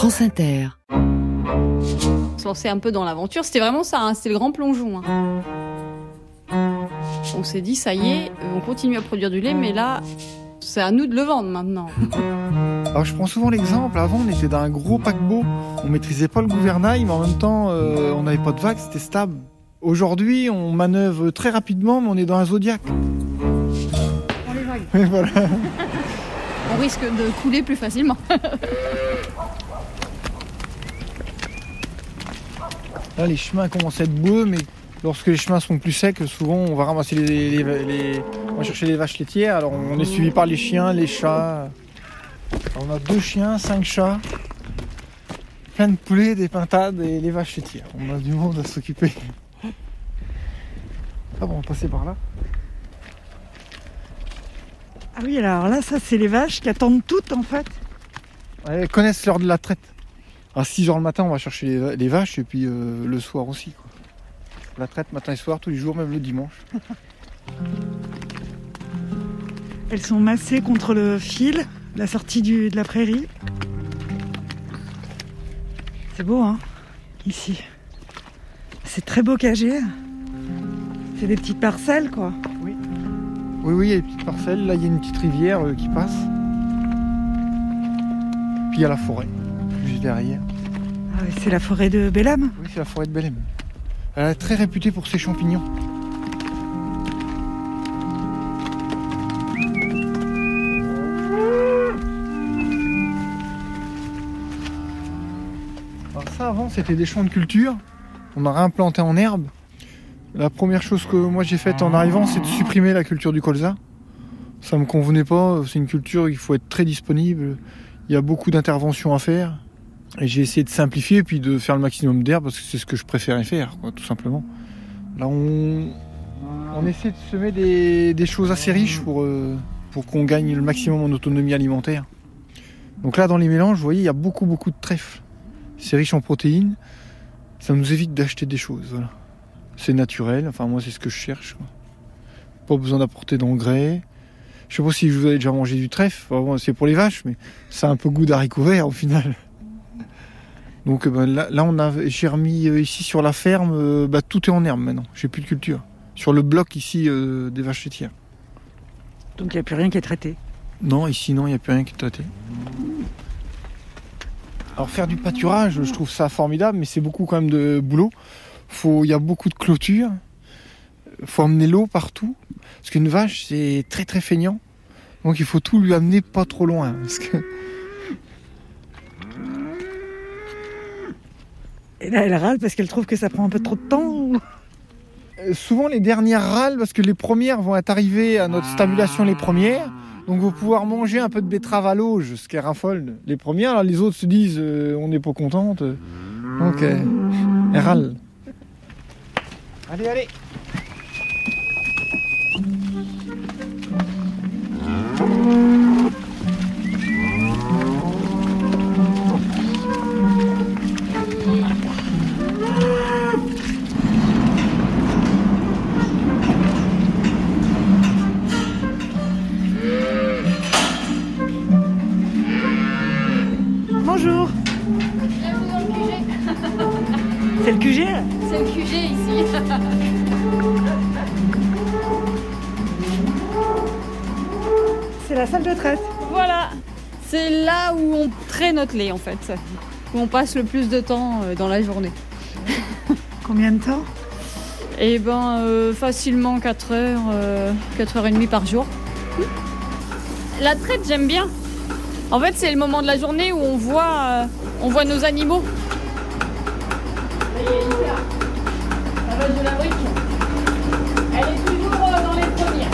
France Inter. Se lancer un peu dans l'aventure, c'était vraiment ça, hein, c'était le grand plongeon. hein. On s'est dit, ça y est, on continue à produire du lait, mais là, c'est à nous de le vendre maintenant. Alors je prends souvent l'exemple, avant on était dans un gros paquebot, on maîtrisait pas le gouvernail, mais en même temps euh, on n'avait pas de vagues, c'était stable. Aujourd'hui on manœuvre très rapidement, mais on est dans un zodiaque. On les vague. Voilà. On risque de couler plus facilement. Là les chemins commencent à être boueux, mais lorsque les chemins sont plus secs, souvent on va ramasser les, les- les- on va chercher les vaches laitières. Alors on est suivi par les chiens, les chats. Alors, on a deux chiens, cinq chats, plein de poulets, des pintades et les vaches laitières. On a du monde à s'occuper. Ah bon, on va passer par là. Ah oui, alors là, ça, c'est les vaches qui attendent toutes, en fait. Elles connaissent l'heure de la traite. À 6h le matin, on va chercher les, va- les vaches et puis euh, le soir aussi. quoi. La traite matin et soir, tous les jours, même le dimanche. Elles sont massées contre le fil, la sortie du- de la prairie. C'est beau, hein, ici. C'est très bocagé. C'est des petites parcelles, quoi. Oui, oui, il y a des petites parcelles. Là, il y a une petite rivière euh, qui passe. Puis il y a la forêt, juste derrière. Ah c'est la forêt de Bellam. Oui, c'est la forêt de Belém. Elle est très réputée pour ses champignons. Alors ça, avant, c'était des champs de culture. On a réimplanté en herbe. La première chose que moi j'ai faite en arrivant, c'est de supprimer la culture du colza. Ça me convenait pas. C'est une culture, il faut être très disponible. Il y a beaucoup d'interventions à faire. Et j'ai essayé de simplifier et puis de faire le maximum d'herbe parce que c'est ce que je préférais faire, tout simplement. Là, on, essaie de semer des, choses assez riches pour, euh, pour qu'on gagne le maximum en autonomie alimentaire. Donc là, dans les mélanges, vous voyez, il y a beaucoup, beaucoup de trèfle. C'est riche en protéines. Ça nous évite d'acheter des choses. C'est naturel. Enfin, moi, c'est ce que je cherche. Pas besoin d'apporter d'engrais. Je sais pas si vous avez déjà mangé du trèfle. C'est pour les vaches, mais ça a un peu goût d'haricot vert au final. Donc euh, ben, là, là, on a, j'ai remis euh, ici sur la ferme, euh, bah, tout est en herbe maintenant. J'ai plus de culture. Sur le bloc ici des vaches laitières. Donc il n'y a plus rien qui est traité. Non, ici non, il n'y a plus rien qui est traité. Alors faire du pâturage, je trouve ça formidable, mais c'est beaucoup quand même de boulot. Il y a beaucoup de clôtures. Faut amener l'eau partout, parce qu'une vache c'est très très feignant. Donc il faut tout lui amener pas trop loin, parce que Et là, elle râle parce qu'elle trouve que ça prend un peu trop de temps. ou- Euh, souvent les dernières râlent parce que les premières vont être arrivées à notre stabulation les premières. Donc vous pouvoir manger un peu de betterave à l'auge, ce qui raffole les premières. Alors les autres se disent euh, on n'est pas contente. Donc euh, elles râlent. Allez, allez C'est le QG là C'est le QG ici. C'est la salle de traite. Voilà. C'est là où on traite notre lait en fait. Où on passe le plus de temps euh, dans la journée. Combien de temps? Et ben euh, facilement 4 heures, euh, 4 heures et demie par jour. La traite j'aime bien. En fait c'est le moment de la journée où on voit, euh, on voit nos animaux. Ça y est, Issa. La vache de la brique. Elle est toujours dans les premières.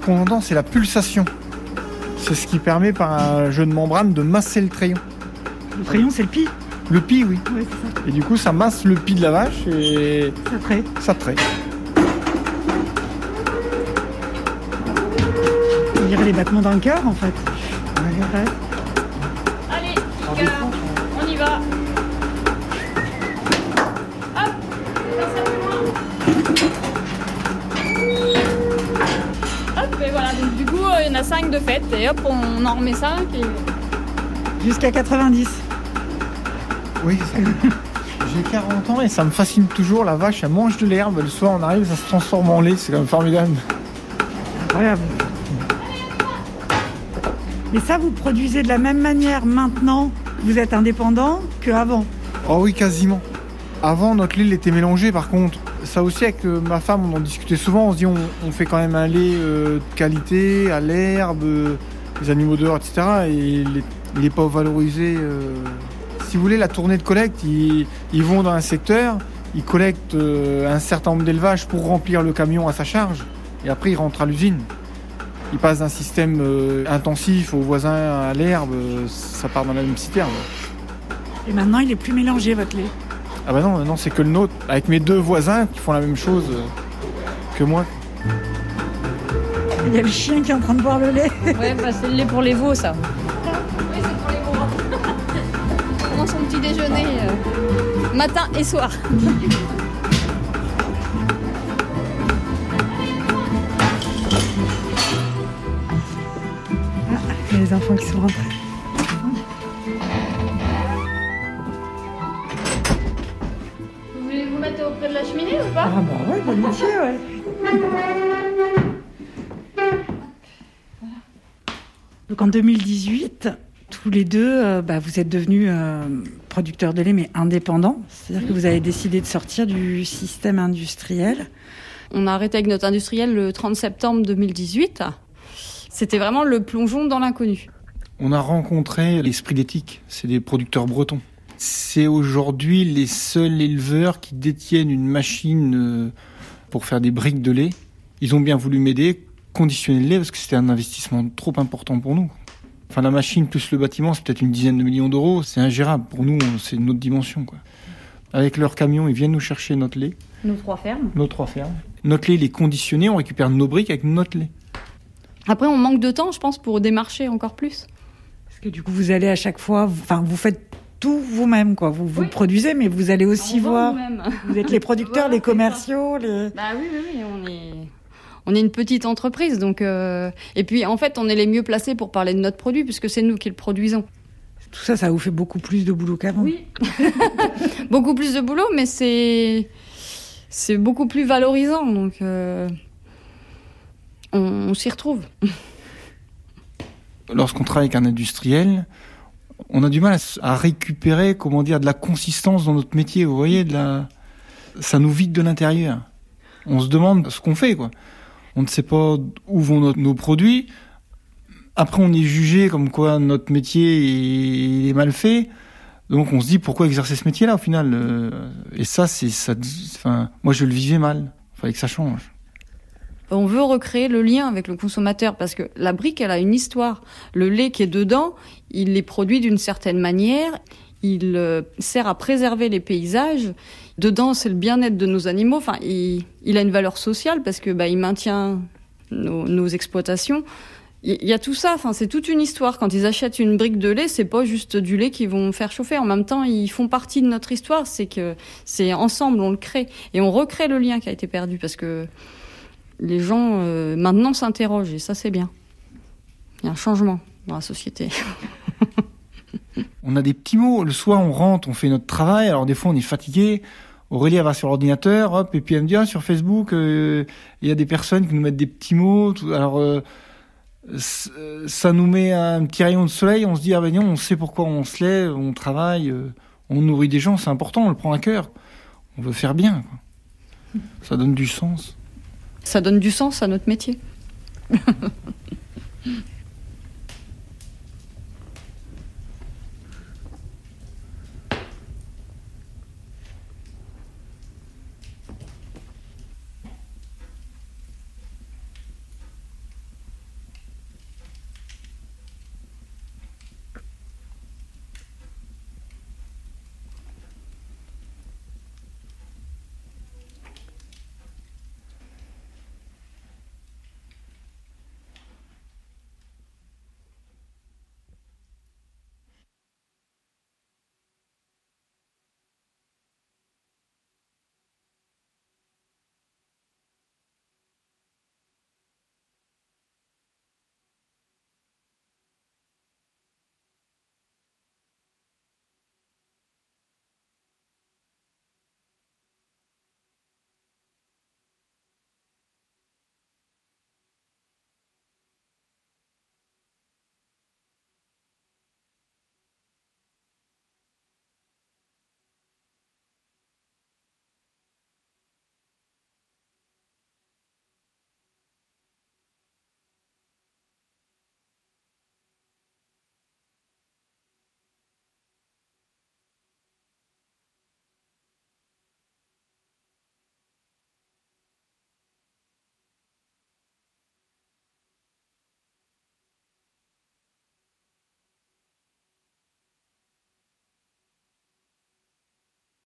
Ce qu'on entend, c'est la pulsation. C'est ce qui permet par un jeu de membrane de masser le crayon. Le crayon, c'est le pi. Le pis, oui. Ouais, c'est ça. Et du coup, ça masse le pis de la vache et Ça traite. ça traite. Dirait les battements d'un cœur, en fait. Ouais. Allez, on y va. Hop, ça, ça plus loin. en a 5 de fête et hop, on en remet 5 et... Jusqu'à 90. Oui, c'est ça. J'ai 40 ans et ça me fascine toujours. La vache, elle mange de l'herbe. Le soir, on arrive, ça se transforme en lait. C'est quand même formidable. Incroyable. Mais ça, vous produisez de la même manière maintenant vous êtes indépendant qu'avant Oh oui, quasiment. Avant, notre lait était mélangé par contre. Ça aussi, avec euh, ma femme, on en discutait souvent. On se dit, on, fait quand même un lait euh, de qualité, à l'herbe, euh, les animaux dehors, etc. Et il est- il n'est pas valorisé. Si vous voulez, la tournée de collecte, ils, vont dans un secteur, ils collectent un certain nombre d'élevages pour remplir le camion à sa charge. Et après, ils rentrent à l'usine. Ils passent d'un système euh, intensif aux voisins à l'herbe, euh, ça part dans la même citerne. Et maintenant, il est plus mélangé, votre lait. Ah bah non, non c'est que le nôtre. Avec mes deux voisins qui font la même chose euh, que moi. Il y a le chien qui est en train de boire le lait. Ouais, bah c'est le lait pour les veaux, ça. Oui, c'est pour les veaux. Pendant son petit déjeuner, euh, matin et soir. enfants qui sont rentrés. Vous voulez vous mettre auprès de la cheminée ou pas Ah bah ouais, bonne métier, ouais. Donc en 2018, tous les deux, euh, bah, vous êtes devenus euh, producteurs de lait, mais indépendants. C'est-à-dire que vous avez décidé de sortir du système industriel. On a arrêté avec notre industriel le 30 septembre 2018. C'était vraiment le plongeon dans l'inconnu. On a rencontré l'esprit d'éthique, c'est des producteurs bretons. C'est aujourd'hui les seuls éleveurs qui détiennent une machine euh, pour faire des briques de lait. Ils ont bien voulu m'aider, conditionner le lait, parce que c'était un investissement trop important pour nous. Enfin, la machine plus le bâtiment, c'est peut-être une dizaine de millions d'euros. C'est ingérable. Pour nous, c'est une autre dimension. Quoi. Avec leur camion, ils viennent nous chercher notre lait, Nos trois fermes. nos trois fermes. Notre lait, il est conditionné, on récupère nos briques avec notre lait. Après, on manque de temps, je pense, pour démarcher encore plus. Parce que du coup, vous allez à chaque fois, enfin, vous faites tout vous-même, quoi. Vous, vous Oui. produisez, mais vous allez aussi On voir. Vous êtes les producteurs, Voilà, les commerciaux, les... Bah oui, oui, oui, on est, on est une petite entreprise, donc euh, et puis en fait, on est les mieux placés pour parler de notre produit puisque c'est nous qui le produisons. Tout ça, ça vous fait beaucoup plus de boulot qu'avant. Oui. beaucoup plus de boulot, mais c'est c'est beaucoup plus valorisant, donc euh, on, s'y retrouve. lorsqu'on travaille avec un industriel, on a du mal à, récupérer, comment dire, de la consistance dans notre métier. Vous voyez, ça nous vide de l'intérieur. On se demande ce qu'on fait, quoi. On ne sait pas où vont nos, produits. Après, on est jugé comme quoi notre métier est, mal fait. Donc, on se dit pourquoi exercer ce métier-là au final. euh, Et ça, c'est ça. Moi, je le vivais mal. Il fallait que ça change. On veut recréer le lien avec le consommateur parce que la brique, elle a une histoire. Le lait qui est dedans, il est produit d'une certaine manière. Il euh, sert à préserver les paysages. Dedans, c'est le bien-être de nos animaux. Enfin, il, a une valeur sociale parce que bah, il maintient nos, nos exploitations. Il y a tout ça. Enfin, c'est toute une histoire. Quand ils achètent une brique de lait, c'est pas juste du lait qu'ils vont faire chauffer. En même temps, ils font partie de notre histoire. C'est que c'est ensemble, on le crée et on recrée le lien qui a été perdu parce que les gens euh, maintenant s'interrogent et ça c'est bien. Il y a un changement dans la société. On a des petits mots. Le soir, on rentre, on fait notre travail. Alors des fois, on est fatigué. Aurélie, va sur l'ordinateur, hop, et puis elle me dit, ah, sur Facebook, euh, il y a des personnes qui nous mettent des petits mots. alors, euh, ça nous met un petit rayon de soleil. On se dit, ah ben non, on sait pourquoi on se lève, on travaille, on nourrit des gens, c'est important, on le prend à cœur. On veut faire bien. Ça donne du sens. Ça donne du sens à notre métier.